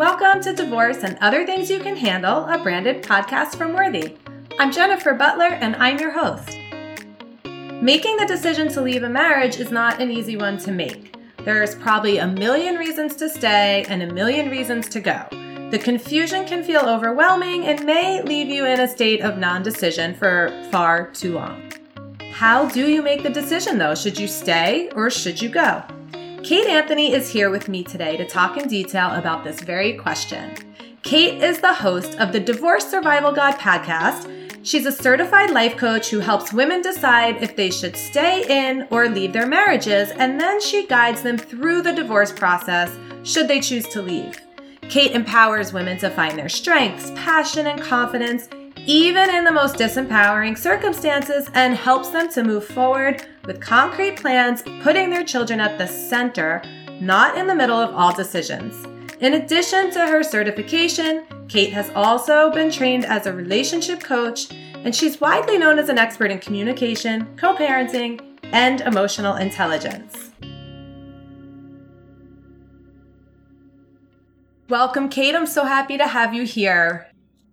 Welcome to Divorce and Other Things You Can Handle, a branded podcast from Worthy. I'm Jennifer Butler and I'm your host. Making the decision to leave a marriage is not an easy one to make. There's probably a million reasons to stay and a million reasons to go. The confusion can feel overwhelming and may leave you in a state of non decision for far too long. How do you make the decision though? Should you stay or should you go? Kate Anthony is here with me today to talk in detail about this very question. Kate is the host of the Divorce Survival Guide podcast. She's a certified life coach who helps women decide if they should stay in or leave their marriages, and then she guides them through the divorce process should they choose to leave. Kate empowers women to find their strengths, passion, and confidence, even in the most disempowering circumstances, and helps them to move forward with concrete plans, putting their children at the center, not in the middle of all decisions. In addition to her certification, Kate has also been trained as a relationship coach, and she's widely known as an expert in communication, co parenting, and emotional intelligence. Welcome, Kate. I'm so happy to have you here.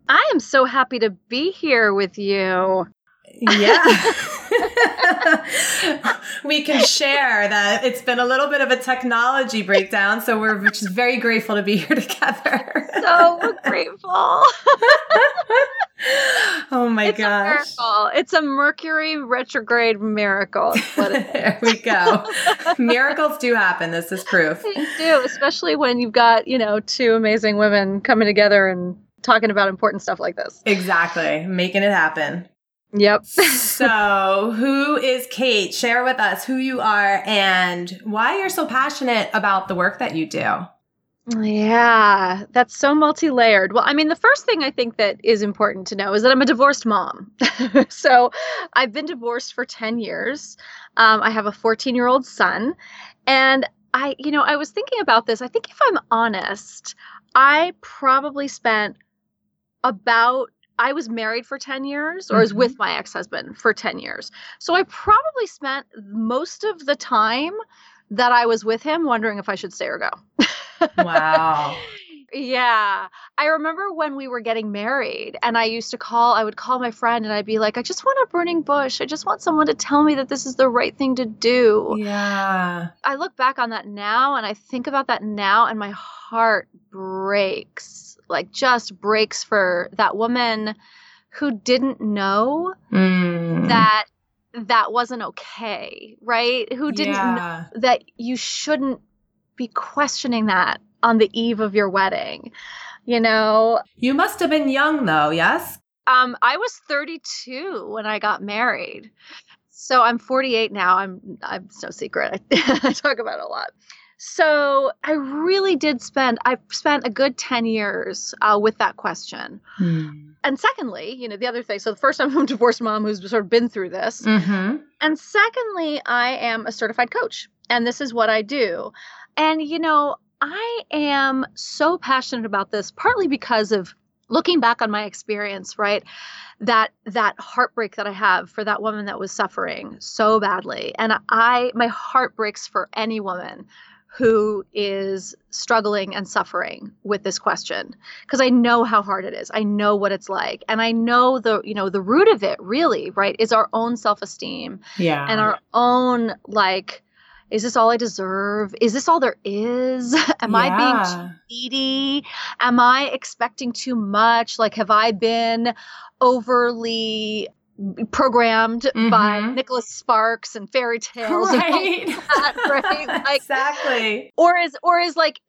I am so happy to be here with you. Yeah. we can share that it's been a little bit of a technology breakdown, so we're just very grateful to be here together. so we're grateful. oh my it's gosh. A miracle. It's a Mercury retrograde miracle. there we go. Miracles do happen. This is proof. They do, especially when you've got, you know, two amazing women coming together and talking about important stuff like this. Exactly. Making it happen. Yep. so, who is Kate? Share with us who you are and why you're so passionate about the work that you do. Yeah, that's so multi layered. Well, I mean, the first thing I think that is important to know is that I'm a divorced mom. so, I've been divorced for 10 years. Um, I have a 14 year old son. And I, you know, I was thinking about this. I think if I'm honest, I probably spent about I was married for 10 years or mm-hmm. was with my ex-husband for 10 years. So I probably spent most of the time that I was with him wondering if I should stay or go. wow. Yeah. I remember when we were getting married and I used to call, I would call my friend and I'd be like, I just want a burning bush. I just want someone to tell me that this is the right thing to do. Yeah. I look back on that now and I think about that now and my heart breaks, like just breaks for that woman who didn't know mm. that that wasn't okay, right? Who didn't yeah. know that you shouldn't be questioning that on the eve of your wedding. You know, you must have been young though, yes? Um, I was 32 when I got married. So I'm 48 now. I'm I'm no secret. I, I talk about it a lot. So I really did spend, I've spent a good 10 years uh, with that question. Hmm. And secondly, you know, the other thing, so the first time I'm a divorced mom who's sort of been through this. Mm-hmm. And secondly, I am a certified coach and this is what I do. And, you know, I am so passionate about this, partly because of looking back on my experience, right? That that heartbreak that I have for that woman that was suffering so badly. And I my heart breaks for any woman who is struggling and suffering with this question because I know how hard it is. I know what it's like and I know the you know the root of it really, right, is our own self-esteem. Yeah. And our own like is this all I deserve? Is this all there is? Am yeah. I being too needy? Am I expecting too much? Like, have I been overly programmed mm-hmm. by Nicholas Sparks and fairy tales? Right. That, right? Like, exactly. Or is, or is like,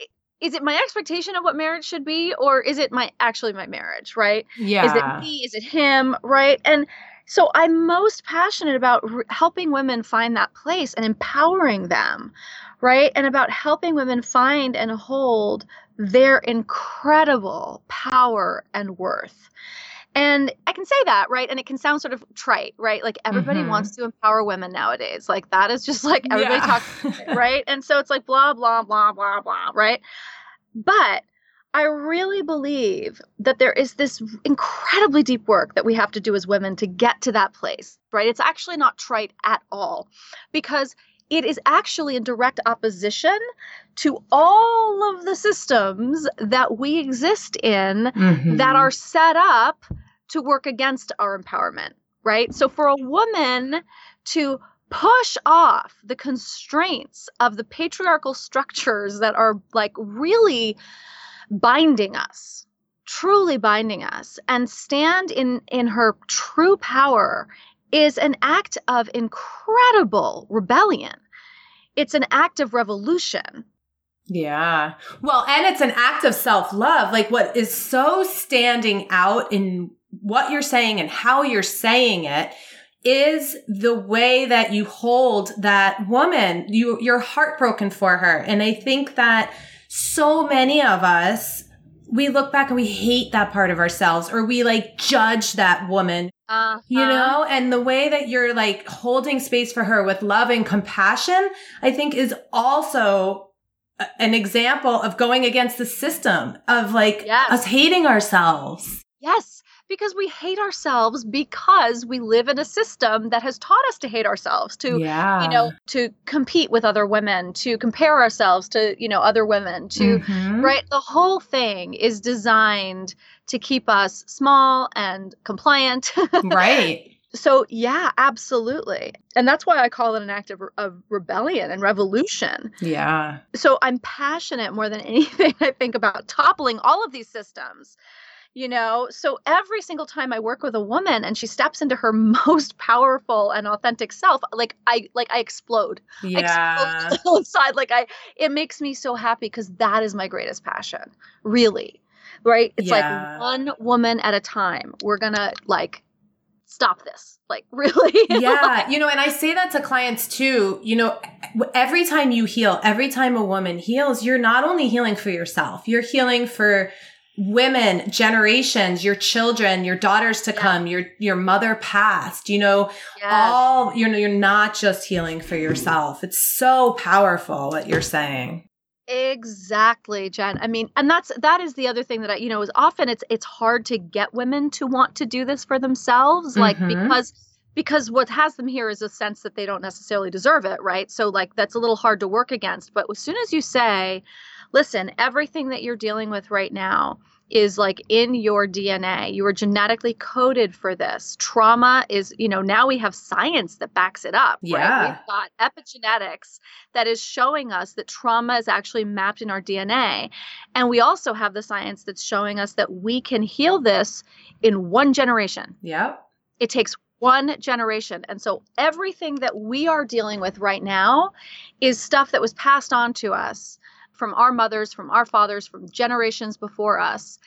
is it my expectation of what marriage should be or is it my actually my marriage right yeah is it me is it him right and so I'm most passionate about re- helping women find that place and empowering them, right? And about helping women find and hold their incredible power and worth. And I can say that, right? And it can sound sort of trite, right? Like everybody mm-hmm. wants to empower women nowadays. Like that is just like everybody yeah. talks, right? And so it's like blah, blah, blah, blah, blah, right? But I really believe that there is this incredibly deep work that we have to do as women to get to that place, right? It's actually not trite at all because it is actually in direct opposition to all of the systems that we exist in Mhm. that are set up to work against our empowerment, right? So for a woman to push off the constraints of the patriarchal structures that are like really binding us truly binding us and stand in in her true power is an act of incredible rebellion it's an act of revolution Yeah. Well, and it's an act of self love. Like what is so standing out in what you're saying and how you're saying it is the way that you hold that woman. You, you're heartbroken for her. And I think that so many of us, we look back and we hate that part of ourselves or we like judge that woman uh you know and the way that you're like holding space for her with love and compassion i think is also an example of going against the system of like Yes. us hating ourselves yes because we hate ourselves because we live in a system that has taught us to hate ourselves to yeah you know to compete with other women to compare ourselves to you know other women to Mhm. right? The whole thing is designed to keep us small and compliant. Right. So yeah absolutely. And that's why i call it an act of, of rebellion and revolution. Yeah. So i'm passionate more than anything i think about toppling all of these systems you know? So every single time i work with a woman and she steps into her most powerful and authentic self like i like i explode. Yeah explode inside like i it makes me so happy because that is my greatest passion really right? It's Yeah. like one woman at a time. We're gonna like stop this like really. Yeah you know and i say that to clients too you know every time you heal every time a woman heals you're not only healing for yourself you're healing for women generations your children your daughters to Yeah. come your your mother past you know Yes. all you know you're not just healing for yourself it's so powerful what you're saying Exactly, Jen. I mean, and that's that is the other thing that I, you know, is often it's it's hard to get women to want to do this for themselves, like Mhm. because because what has them here is a sense that they don't necessarily deserve it, right? So like that's a little hard to work against. But as soon as you say, listen, everything that you're dealing with right now is like in your DNA. You are genetically coded for this. Trauma is, you know, now we have science that backs it up. Right? Yeah. We've got epigenetics that is showing us that trauma is actually mapped in our DNA. And we also have the science that's showing us that we can heal this in one generation. Yeah. It takes one generation. And so everything that we are dealing with right now is stuff that was passed on to us from our mothers, from our fathers, from generations before us.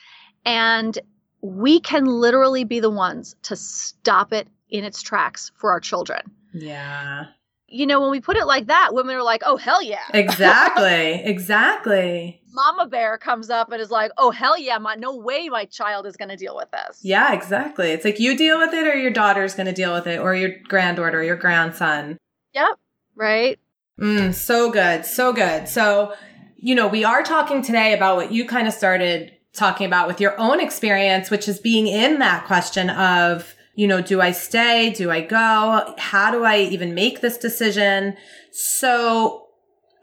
And we can literally be the ones to stop it in its tracks for our children. yeah You know, when we put it like that, women are like, oh, hell yeah. exactly exactly Mama bear comes up and is like, oh, hell yeah, my, no way my child is going to deal with this. yeah exactly it's like you deal with it or your daughter's going to deal with it or your granddaughter or your grandson Yep. Right. Mm, so good. So good. So, you know, we are talking today about what you kind of started talking about with your own experience, which is being in that question of, you know, do I stay? Do I go? How do I even make this decision? So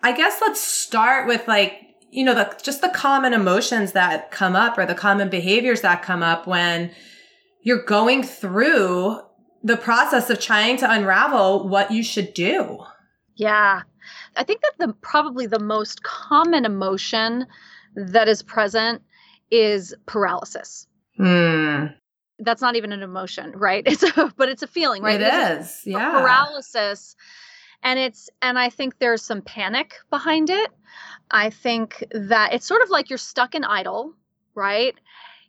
I guess let's start with like, you know, the, just the common emotions that come up or the common behaviors that come up when you're going through the process of trying to unravel what you should do. Yeah. I think that the probably the most common emotion that is present is paralysis. Hmm. That's not even an emotion, right? It's a but it's a feeling, right? It It's is. Yeah. Paralysis. And it's and I think there's some panic behind it. I think that it's sort of like you're stuck in idle, right?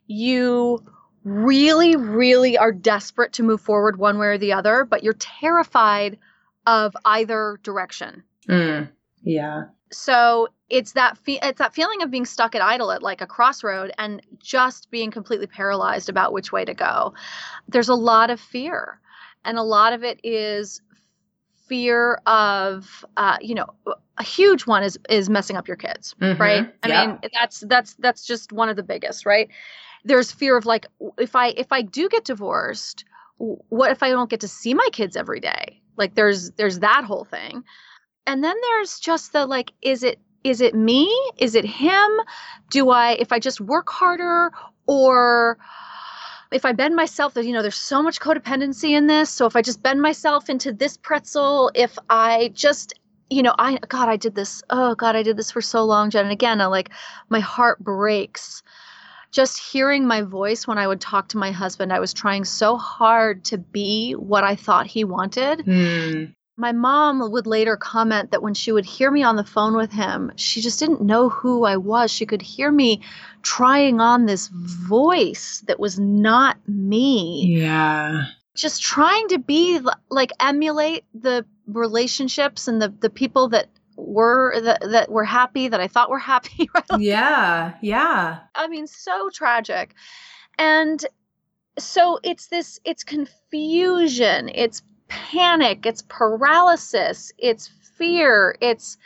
You really really are desperate to move forward one way or the other, but you're terrified of either direction. Mm. Yeah. so it's that fe- it's that feeling of being stuck at idle at like a crossroad and just being completely paralyzed about which way to go there's a lot of fear and a lot of it is fear of uh, you know a huge one is is messing up your kids Mhm. right i Yeah. mean that's that's that's just one of the biggest right there's fear of like if i if i do get divorced what if i don't get to see my kids every day like there's there's that whole thing and then there's just the like is it is it me is it him do i if i just work harder or if I bend myself, you know, there's so much codependency in this. So if I just bend myself into this pretzel, if I just, you know, I God, I did this. Oh God, I did this for so long, Jen. And again, I like my heart breaks. Just hearing my voice when I would talk to my husband, I was trying so hard to be what I thought he wanted. Mm. My mom would later comment that when she would hear me on the phone with him, she just didn't know who I was. She could hear me trying on this voice that was not me. Yeah. Just trying to be like emulate the relationships and the the people that were that, that were happy that I thought were happy. Right? Yeah. Yeah. I mean, so tragic. And so it's this it's confusion, it's panic, it's paralysis, it's fear, it's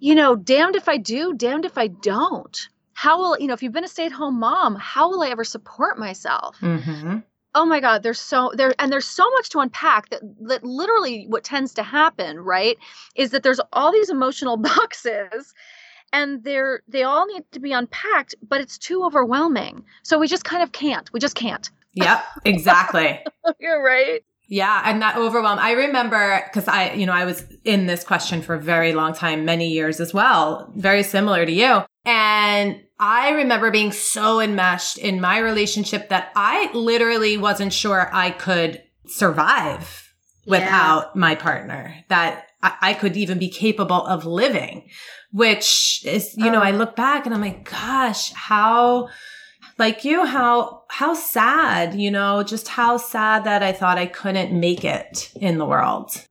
you know, damned if I do, damned if I don't. How will, you know, if you've been a stay-at-home mom, how will I ever support myself? Mm-hmm. Oh my god, there's so there and there's so much to unpack that that literally what tends to happen, right? Is that there's all these emotional boxes and they're they all need to be unpacked, but it's too overwhelming. So we just kind of can't. We just can't. Yep. Exactly. You're right. Yeah, and that overwhelm. I remember because I, you know, I was in this question for a very long time, many years as well, very similar to you. And I remember being so enmeshed in my relationship that I literally wasn't sure I could survive without my partner, that I, I could even be capable of living, which is, you know, I oh. look back and I'm like, gosh, how like you how how sad you know just how sad that i thought i couldn't make it in the world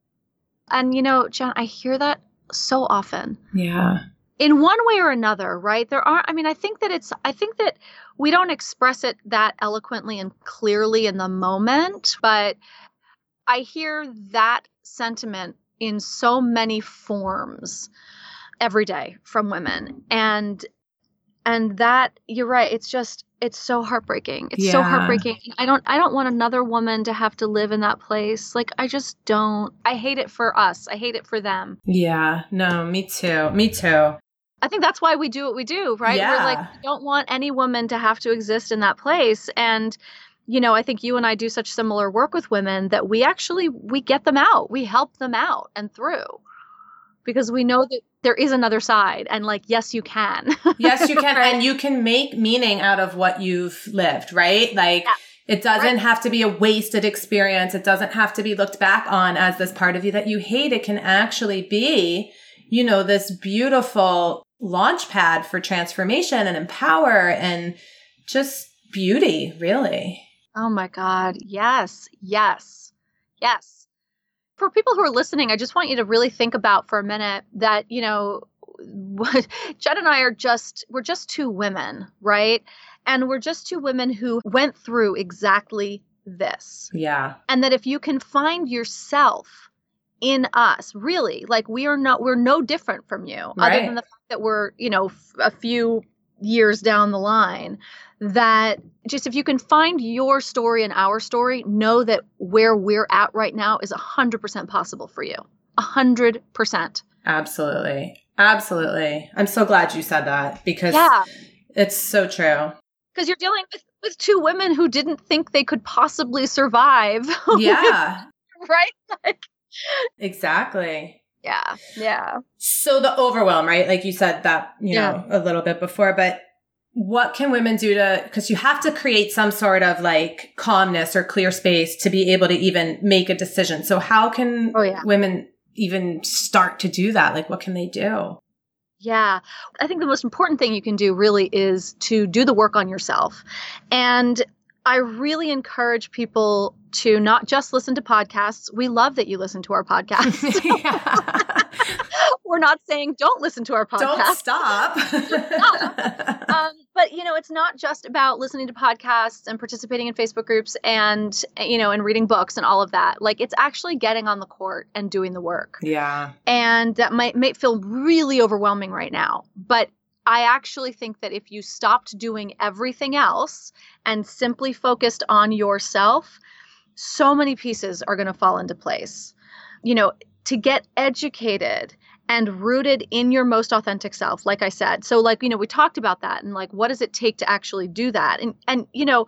And you know, Jen, I hear that so often. yeah in one way or another, right? There are, I mean, I think that it's, I think that we don't express it that eloquently and clearly in the moment, but I hear that sentiment in so many forms every day from women. And, and that, you're right, it's just, it's so heartbreaking. It's so heartbreaking. I don't, I don't want another woman to have to live in that place. Like, I just don't. I hate it for us. I hate it for them. yeah no me too me too I think that's why we do what we do, right? yeah. We're like, we don't want any woman to have to exist in that place. And, you know, I think you and I do such similar work with women that we actually we get them out. We help them out and through. Because we know that there is another side and like, yes, you can. yes you can Right. and you can make meaning out of what you've lived right like Yeah. it doesn't Right. have to be a wasted experience it doesn't have to be looked back on as this part of you that you hate it can actually be you know this beautiful launch pad for transformation and empower and just beauty really Oh my God. Yes. Yes. Yes. For people who are listening, I just want you to really think about for a minute that, you know, what Jen and I are just, we're just two women, right? And we're just two women who went through exactly this. yeah And that if you can find yourself in us, really, like we are not, we're no different from you, other than the fact that we're, you know, f- a few years down the line that just if you can find your story and our story know that where we're at right now is 100% possible for you. 100% absolutely. Absolutely. I'm so glad you said that because yeah. it's so true. Because you're dealing with with two women who didn't think they could possibly survive. Yeah. Right? Like exactly yeah yeah So the overwhelm, right? Like you said that, you Yeah. know, a little bit before, but what can women do to, because you have to create some sort of like calmness or clear space to be able to even make a decision. So how can Oh, yeah. women even start to do that? Like what can they do? Yeah. I think the most important thing you can do really is to do the work on yourself. And I really encourage people to not just listen to podcasts. We love that you listen to our podcasts. Yeah. We're not saying don't listen to our Don't podcast. stop. Um, but you know, it's not just about listening to podcasts and participating in Facebook groups and you know, and reading books and all of that. Like it's actually getting on the court and doing the work yeah. and that might, might feel really overwhelming right now but i actually think that if you stopped doing everything else and simply focused on yourself so many pieces are going to fall into place. You know to get educated and rooted in your most authentic self like i said. So like you know we talked about that and like what does it take to actually do that? And and you know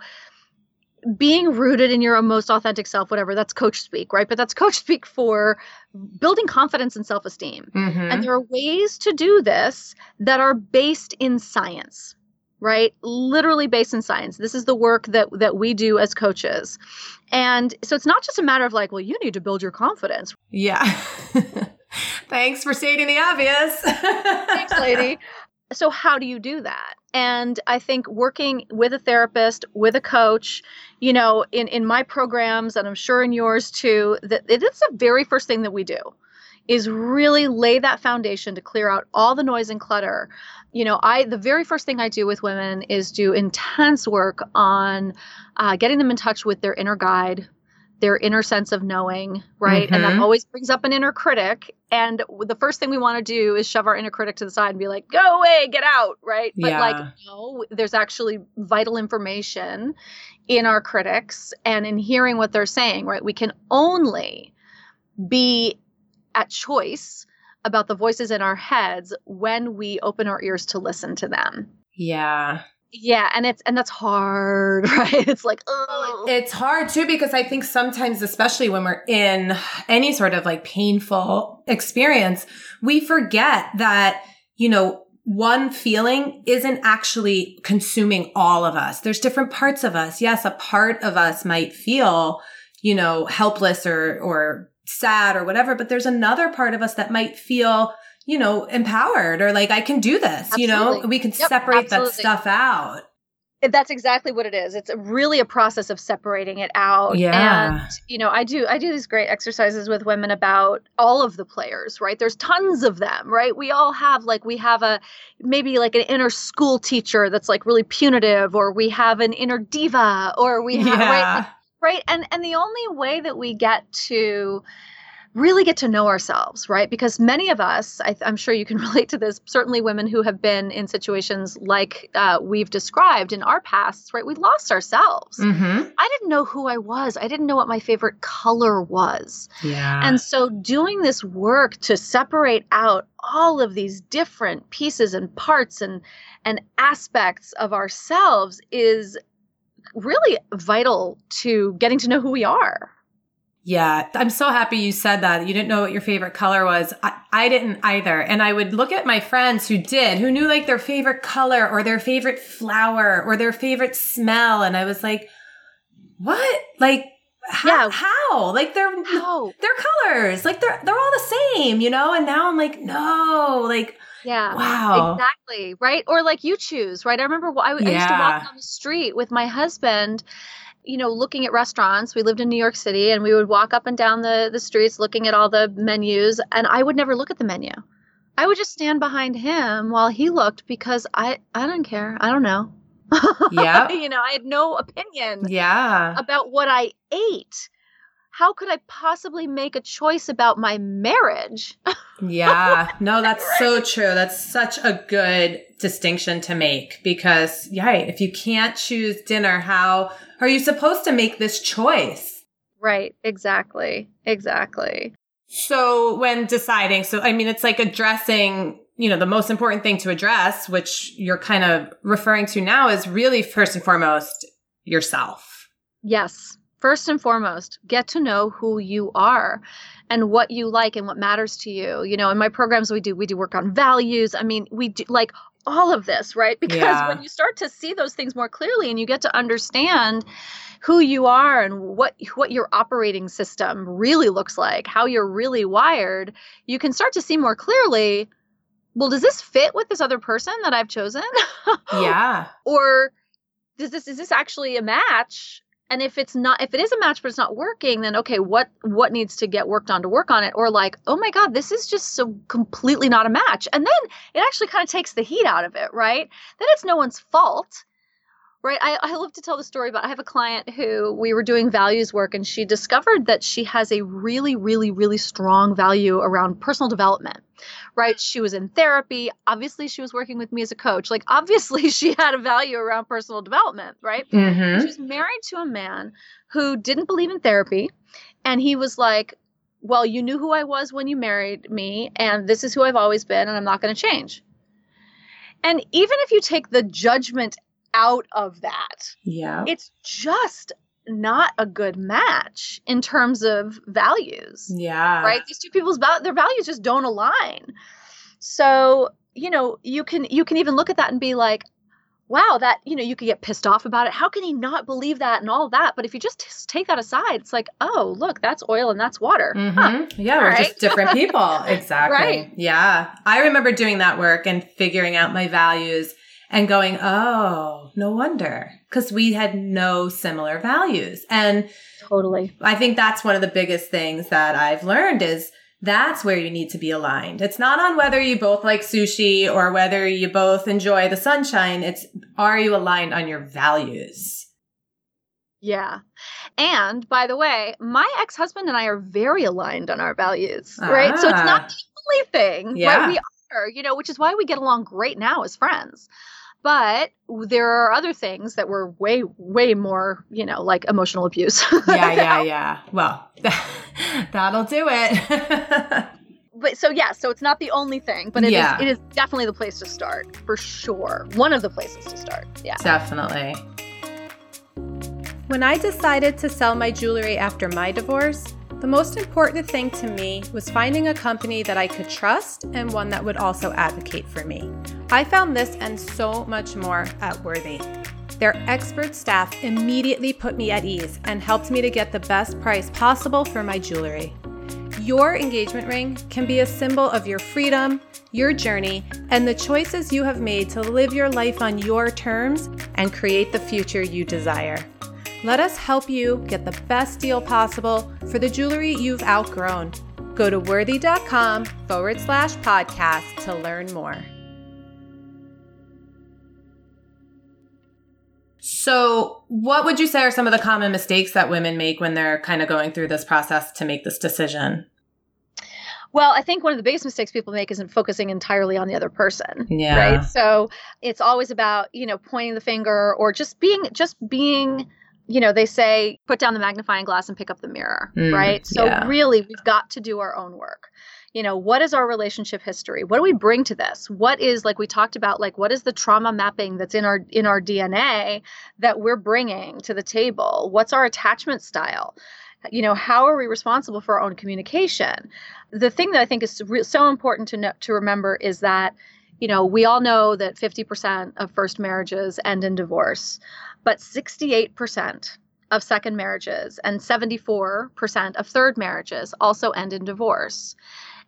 being rooted in your most authentic self whatever that's coach speak right but that's coach speak for building confidence and self-esteem Mm-hmm. and there are ways to do this that are based in science right literally based in science this is the work that that we do as coaches and so it's not just a matter of like well you need to build your confidence yeah. Thanks for stating the obvious. Thanks, lady. So, how do you do that? And I think working with a therapist, with a coach, you know, in, in my programs, and I'm sure in yours too, that it is the very first thing that we do is really lay that foundation to clear out all the noise and clutter. You know, I the very first thing I do with women is do intense work on uh, getting them in touch with their inner guide, their inner sense of knowing, right? And that Mhm. always brings up an inner critic. And the first thing we want to do is shove our inner critic to the side and be like, go away, get out, right? But like, no, there's actually vital information in our critics and in hearing what they're saying, right? We can only be at choice about the voices in our heads when we open our ears to listen to them. yeah. Yeah, and it's and that's hard, right? It's like, oh, It's hard too because I think sometimes, especially when we're in any sort of like painful experience, we forget that, you know, one feeling isn't actually consuming all of us. There's different parts of us. Yes, a part of us might feel, you know, helpless or, or sad or whatever, but there's another part of us that might feel, you know, empowered or like, I can do this, you know, we can Yep, separate that stuff out. that's exactly what it is. It's really a process of separating it out. Yeah. and you know i do i do these great exercises with women about all of the players right? There's tons of them right? We all have like we have a maybe like an inner school teacher that's like really punitive or we have an inner diva or we have right? Yeah. right? And and the only way that we get to really get to know ourselves right because many of us I, i'm sure you can relate to this certainly women who have been in situations like uh, we've described in our pasts right we lost ourselves Mm-hmm. i didn't know who i was i didn't know what my favorite color was Yeah. and so doing this work to separate out all of these different pieces and parts and and aspects of ourselves is really vital to getting to know who we are. Yeah, I'm so happy you said that. You didn't know what your favorite color was. I, I didn't either. And I would look at my friends who did, who knew like their favorite color or their favorite flower or their favorite smell. And I was like, what? Like, how? Yeah. how? Like they're Oh, they're colors. Like they're they're all the same, you know? And now I'm like, no, like yeah. wow. Exactly, right? Or like you choose, right? I remember I, I used to walk down the street with my husband, you know, looking at restaurants. We lived in New York City and we would walk up and down the, the streets looking at all the menus, and I would never look at the menu. I would just stand behind him while he looked because I, I don't care. I don't know. Yeah. you know, I had no opinion Yeah. about what I ate. How could I possibly make a choice about my marriage? Yeah. No, that's so true. That's such a good distinction to make because, yeah, if you can't choose dinner, how are you supposed to make this choice? right, exactly. Exactly. So, when deciding, so I mean, it's like addressing, you know, the most important thing to address, which you're kind of referring to now, is really first and foremost yourself. Yes. First and foremost, get to know who you are and what you like and what matters to you. You know, in my programs we do we do work on values. I mean, we do like all of this, right? Because Yeah. when you start to see those things more clearly and you get to understand who you are and what what your operating system really looks like, how you're really wired, you can start to see more clearly, well, does this fit with this other person that I've chosen? Yeah. or does this is this actually a match and if it's not if it is a match but it's not working then okay what what needs to get worked on to work on it? Or like oh my god this is just so completely not a match. And then it actually kind of takes the heat out of it right? Then it's no one's fault right? I, I love to tell the story about i have a client who we were doing values work and she discovered that she has a really really really strong value around personal development right she was in therapy obviously she was working with me as a coach like obviously she had a value around personal development right Mm-hmm. she was married to a man who didn't believe in therapy and he was like well, you knew who I was when you married me, and this is who I've always been, and I'm not going to change. And even if you take the judgment out of that, Yeah. it's just not a good match in terms of values Yeah. right these two people's val- their values just don't align so you know you can you can even look at that and be like wow that you know you could get pissed off about it how can he not believe that and all that but if you just t- take that aside it's like oh look that's oil and that's water Mm-hmm. Yeah, we're Right? just different people. exactly. Right. Yeah. I remember doing that work and figuring out my values and going, oh, no wonder. Because we had no similar values. And totally I think that's one of the biggest things that I've learned is that's where you need to be aligned. It's not on whether you both like sushi or whether you both enjoy the sunshine. It's are you aligned on your values? yeah and by the way my ex-husband and i are very aligned on our values right so it's Ah. not the only thing Yeah. right we are you know which is why we get along great now as friends but there are other things that were way way more you know like emotional abuse Yeah, yeah, yeah. Well, that'll do it. but so yeah so it's not the only thing but it is Yeah. it is definitely the place to start for sure one of the places to start yeah Definitely. When I decided to sell my jewelry after my divorce, the most important thing to me was finding a company that I could trust and one that would also advocate for me. I found this and so much more at Worthy. Their expert staff immediately put me at ease and helped me to get the best price possible for my jewelry. Your engagement ring can be a symbol of your freedom, your journey, and the choices you have made to live your life on your terms and create the future you desire. Let us help you get the best deal possible for the jewelry you've outgrown. Go to worthy.com forward slash podcast to learn more. So, what would you say are some of the common mistakes that women make when they're kind of going through this process to make this decision? well i think one of the biggest mistakes people make isn't focusing entirely on the other person Yeah. right so it's always about you know pointing the finger or just being just being you know they say put down the magnifying glass and pick up the mirror Mm, right? So yeah. really we've got to do our own work. You know what is our relationship history? What do we bring to this? What is like we talked about like what is the trauma mapping that's in our in our dna that we're bringing to the table? What's our attachment style? You know how are we responsible for our own communication? The thing that i think is re- so important to know, to remember is that you know we all know that 50% of first marriages end in divorce but 68% of second marriages and 74% of third marriages also end in divorce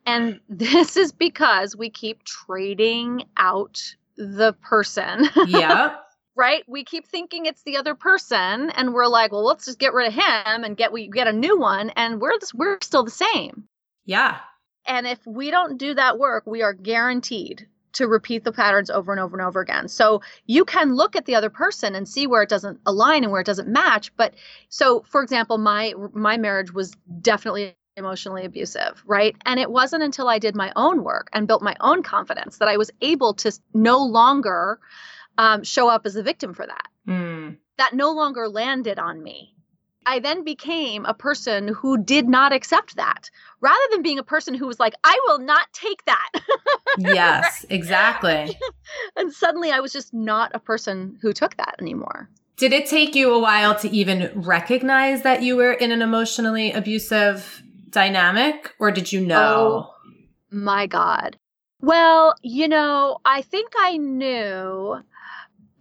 and this is because we keep trading out the person yeah. right? We keep thinking it's the other person, and we're like, well, let's just get rid of him and get we get a new one, and we're this, we're still the same. Yeah. And if we don't do that work, we are guaranteed to repeat the patterns over and over and over again. So you can look at the other person and see where it doesn't align and where it doesn't match. But so, for example, my my marriage was definitely emotionally abusive, right? And it wasn't until I did my own work and built my own confidence that I was able to no longer um, show up as a victim for that. Mm. That no longer landed on me. I then became a person who did not accept that rather than being a person who was like, I will not take that. Yes, exactly. and suddenly I was just not a person who took that anymore. Did it take you a while to even recognize that you were in an emotionally abusive dynamic, or did you know? Oh my God. Well, you know, I think I knew.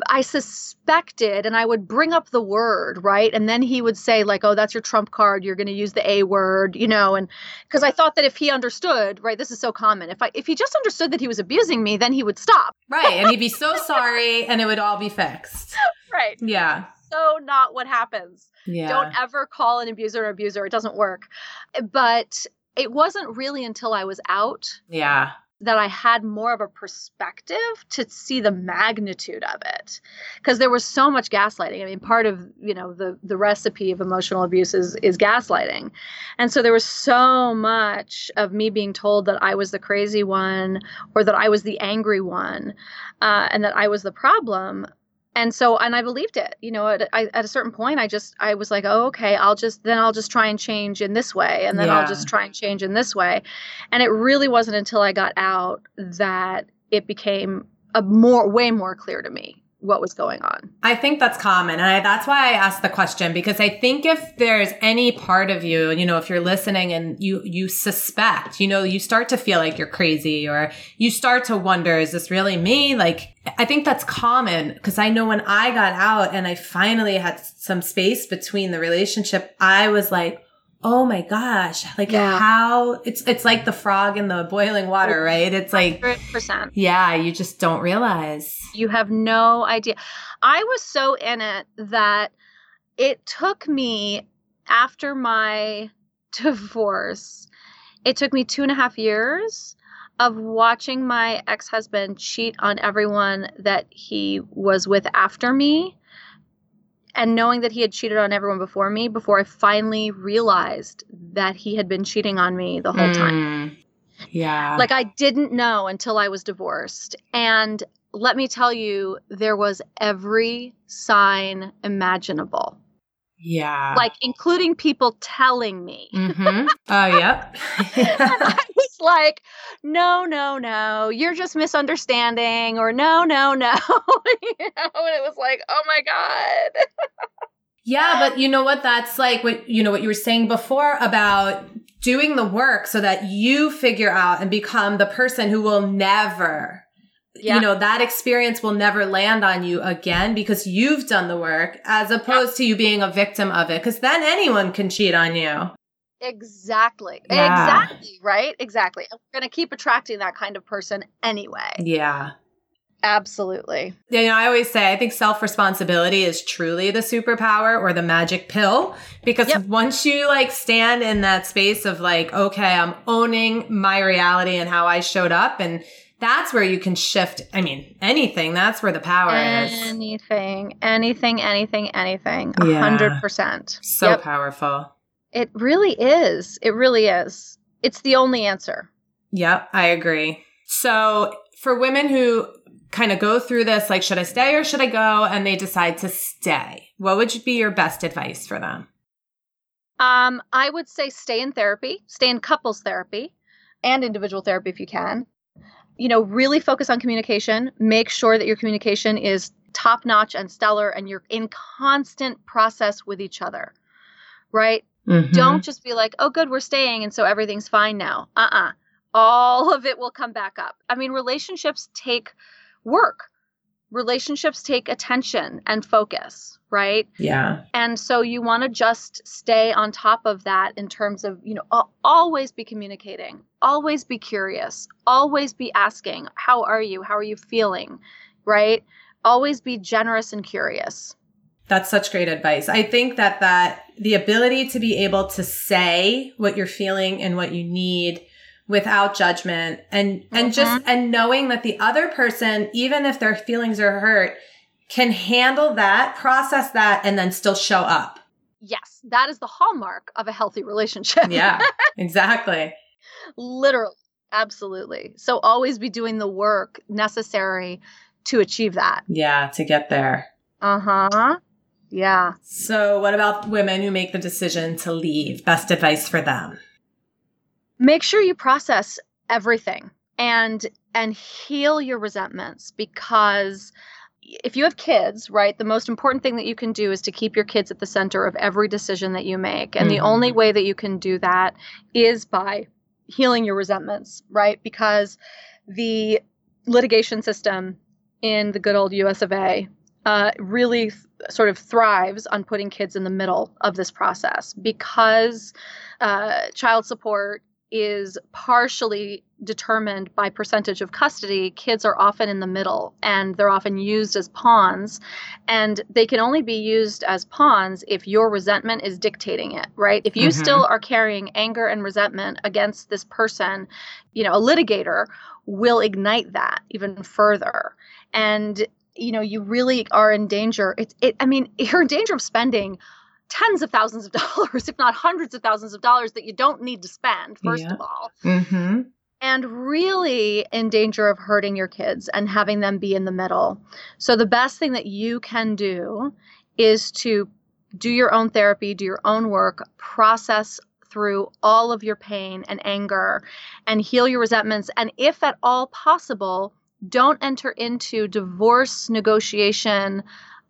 I suspected, and I would bring up the word, right? And then he would say, like, oh, that's your trump card. You're going to use the A word, you know, and because I thought that if he understood, right, this is so common. If I if he just understood that he was abusing me, then he would stop. Right. And he'd be so sorry and it would all be fixed. Right. Yeah. So not what happens. Yeah. Don't ever call an abuser an abuser. It doesn't work. But it wasn't really until I was out yeah. That I had more of a perspective to see the magnitude of it. Because there was so much gaslighting. I mean, part of, you know, the the recipe of emotional abuse is is gaslighting. And so there was so much of me being told that I was the crazy one or that I was the angry one uh, and that I was the problem and so and i believed it you know at, I, at a certain point i just i was like oh okay i'll just then i'll just try and change in this way and then Yeah. i'll just try and change in this way and it really wasn't until i got out that it became a more way more clear to me what was going on I think that's common. And I, that's why I asked the question because I think if there's any part of you, you know, if you're listening and you, you suspect, you know, you start to feel like you're crazy or you start to wonder, is this really me? Like, I think that's common because I know when I got out and I finally had some space between the relationship, I was like, Oh my gosh. Like Yeah. how it's, it's like the frog in the boiling water, oh, right? It's like, 100% yeah, you just don't realize. You have no idea. I was so in it that it took me after my divorce, it took me two and a half years of watching my ex husband cheat on everyone that he was with after me and knowing that he had cheated on everyone before me before I finally realized that he had been cheating on me the whole time. Mm. Yeah. Like I didn't know until I was divorced. And let me tell you, there was every sign imaginable, yeah. like including people telling me. Mm-hmm. Oh, yep. and I was like, no, no, no, you're just misunderstanding, or no, no, no. you know, and it was like, oh my God. yeah, but you know what? That's like what you know what you were saying before about doing the work so that you figure out and become the person who will never Yeah. you know that experience will never land on you again because you've done the work as opposed to you being a victim of it because then anyone can cheat on you Exactly. Yeah. Exactly. Right. Exactly. We're going to keep attracting that kind of person anyway. yeah Absolutely. Yeah, you know, I always say I think self responsibility is truly the superpower or the magic pill because Yep. once you like stand in that space of like, okay, I'm owning my reality and how I showed up, and that's where you can shift. I mean, anything. That's where the power is. Anything, anything, anything, anything. A Yeah. hundred percent. So Yep. powerful. It really is. It really is. It's the only answer. Yep, I agree. So for women who kind of go through this, like, should I stay or should I go? And they decide to stay, what would be your best advice for them? Um, I would say stay in therapy, stay in couples therapy and individual therapy if you can. You know, really focus on communication. Make sure that your communication is top notch and stellar and you're in constant process with each other. Right? Mhm. Don't just be like, oh, good, we're staying. And so everything's fine now. Uh uh All of it will come back up. I mean, relationships take work, relationships take attention and focus, right? Yeah. And so you want to just stay on top of that in terms of, you know, always be communicating, always be curious, always be asking, how are you? How are you feeling? Right? Always be generous and curious. That's such great advice. I think that that the ability to be able to say what you're feeling and what you need without judgment and and just and knowing that the other person even if their feelings are hurt can handle that, process that and then still show up. Yes, that is the hallmark of a healthy relationship. Yeah. exactly. Literally. Absolutely. So always be doing the work necessary to achieve that. Yeah, to get there. Uh huh. Yeah. So, what about women who make the decision to leave? Best advice for them. Make sure you process everything and and heal your resentments because if you have kids right the most important thing that you can do is to keep your kids at the center of every decision that you make and the Mhm. only way that you can do that is by healing your resentments right because the litigation system in the good old us of a uh, really th- sort of thrives on putting kids in the middle of this process because uh, child support is partially determined by percentage of custody, kids are often in the middle and they're often used as pawns. And they can only be used as pawns if your resentment is dictating it, right? If you Mhm. still are carrying anger and resentment against this person, you know, a litigator will ignite that even further. And you know, you really are in danger. It's it I mean, you're in danger of spending tens of thousands of dollars, if not hundreds of thousands of dollars that you don't need to spend, first Yeah. of all. Mm-hmm. and really in danger of hurting your kids and having them be in the middle. So, the best thing that you can do is to do your own therapy, do your own work, process through all of your pain and anger and heal your resentments. And if at all possible, don't enter into divorce negotiation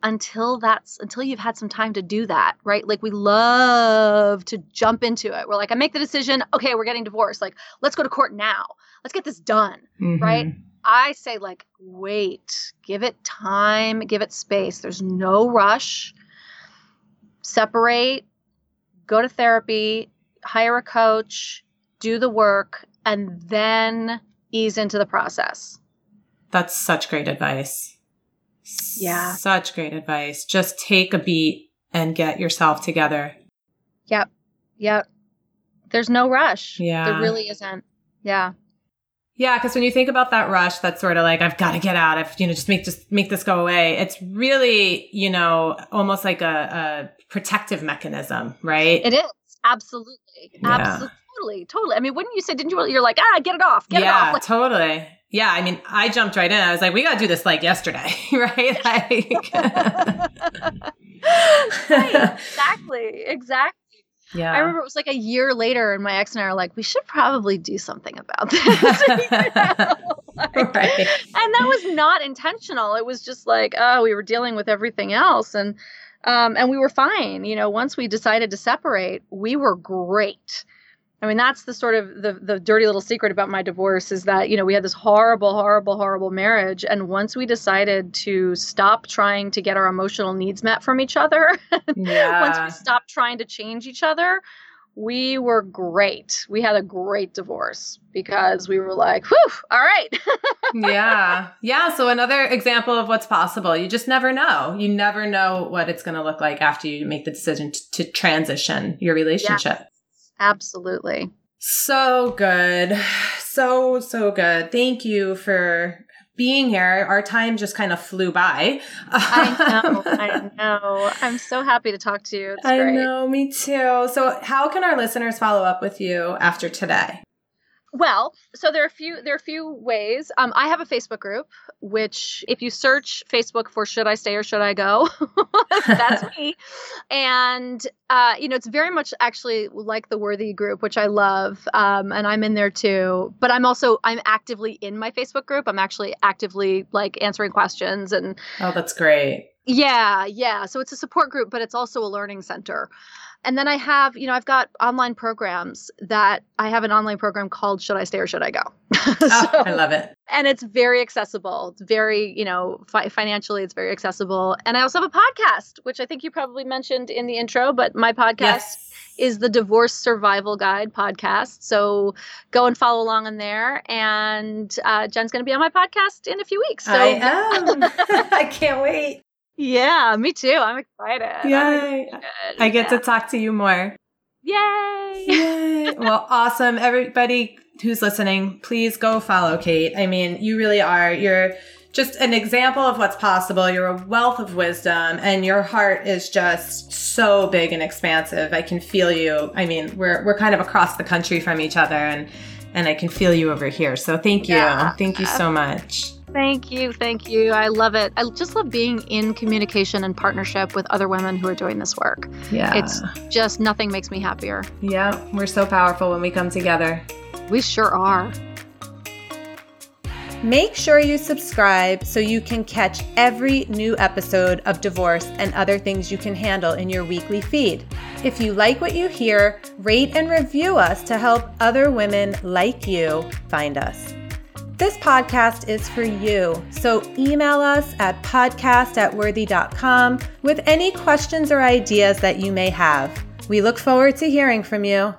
until that's until you've had some time to do that right? Like we love to jump into it. We're like i make the decision. Okay we're getting divorced. Like let's go to court now. Let's get this done mm-hmm. right i say like wait. Give it time. Give it space. There's no rush. Separate. Go to therapy. Hire a coach. Do the work. And then ease into the process. That's such great advice yeah. Such great advice. Just take a beat and get yourself together. Yep. Yep. There's no rush. Yeah. There really isn't. Yeah. Yeah, because when you think about that rush, that's sort of like I've got to get out. I've you know just make just make this go away. It's really you know almost like a, a protective mechanism, right? It is absolutely, yeah. absolutely, totally, totally. I mean, wouldn't you say? Didn't you? You're like ah, get it off, get yeah, it off. Like, totally. Yeah, I mean, I jumped right in. I was like, we got to do this like yesterday, right? Like, right, exactly, exactly. Yeah. I remember it was like a year later, and my ex and I are like, we should probably do something about this. like, right. And that was not intentional. It was just like, oh, we were dealing with everything else. And, um, and we were fine. You know, once we decided to separate, we were great. I mean, that's the sort of the the dirty little secret about my divorce is that, you know, we had this horrible, horrible, horrible marriage. And once we decided to stop trying to get our emotional needs met from each other, yeah. once we stopped trying to change each other, we were great. We had a great divorce because we were like, whew, all right. yeah. Yeah. So, another example of what's possible. You just never know. You never know what it's going to look like after you make the decision to, to transition your relationship. Absolutely. So good. So, so good. Thank you for being here. Our time just kind of flew by. I know. I know. I'm so happy to talk to you. It's I great. know. Me too. So, how can our listeners follow up with you after today? Well, so there are a few there are a few ways. Um, I have a Facebook group, which if you search Facebook for "Should I Stay or Should I Go," that's me. And uh, you know, it's very much actually like the Worthy group, which I love, um, and I'm in there too. But I'm also I'm actively in my Facebook group. I'm actually actively like answering questions and. Oh, that's great. Yeah, yeah. So it's a support group, but it's also a learning center. And then I have, you know, I've got online programs that I have an online program called Should I Stay or Should I Go? so, oh, I love it. And it's very accessible. It's very, you know, fi- financially, it's very accessible. And I also have a podcast, which I think you probably mentioned in the intro, but my podcast yes. is the Divorce Survival Guide podcast. So go and follow along in there. And uh, Jen's going to be on my podcast in a few weeks. So, I am. I can't wait. Yeah, me too. I'm excited. Yay. I get yeah. to talk to you more. Yay. Yay. well, awesome. Everybody who's listening, please go follow Kate. I mean, you really are. You're just an example of what's possible. You're a wealth of wisdom and your heart is just so big and expansive. I can feel you. I mean, we're we're kind of across the country from each other and and I can feel you over here. So thank you. Yeah. Thank you so much. Thank you. Thank you. I love it. I just love being in communication and partnership with other women who are doing this work. Yeah. It's just nothing makes me happier. Yeah. We're so powerful when we come together. We sure are. Make sure you subscribe so you can catch every new episode of Divorce and other things you can handle in your weekly feed. If you like what you hear, rate and review us to help other women like you find us. This podcast is for you, so email us at podcast at worthy.com with any questions or ideas that you may have. We look forward to hearing from you.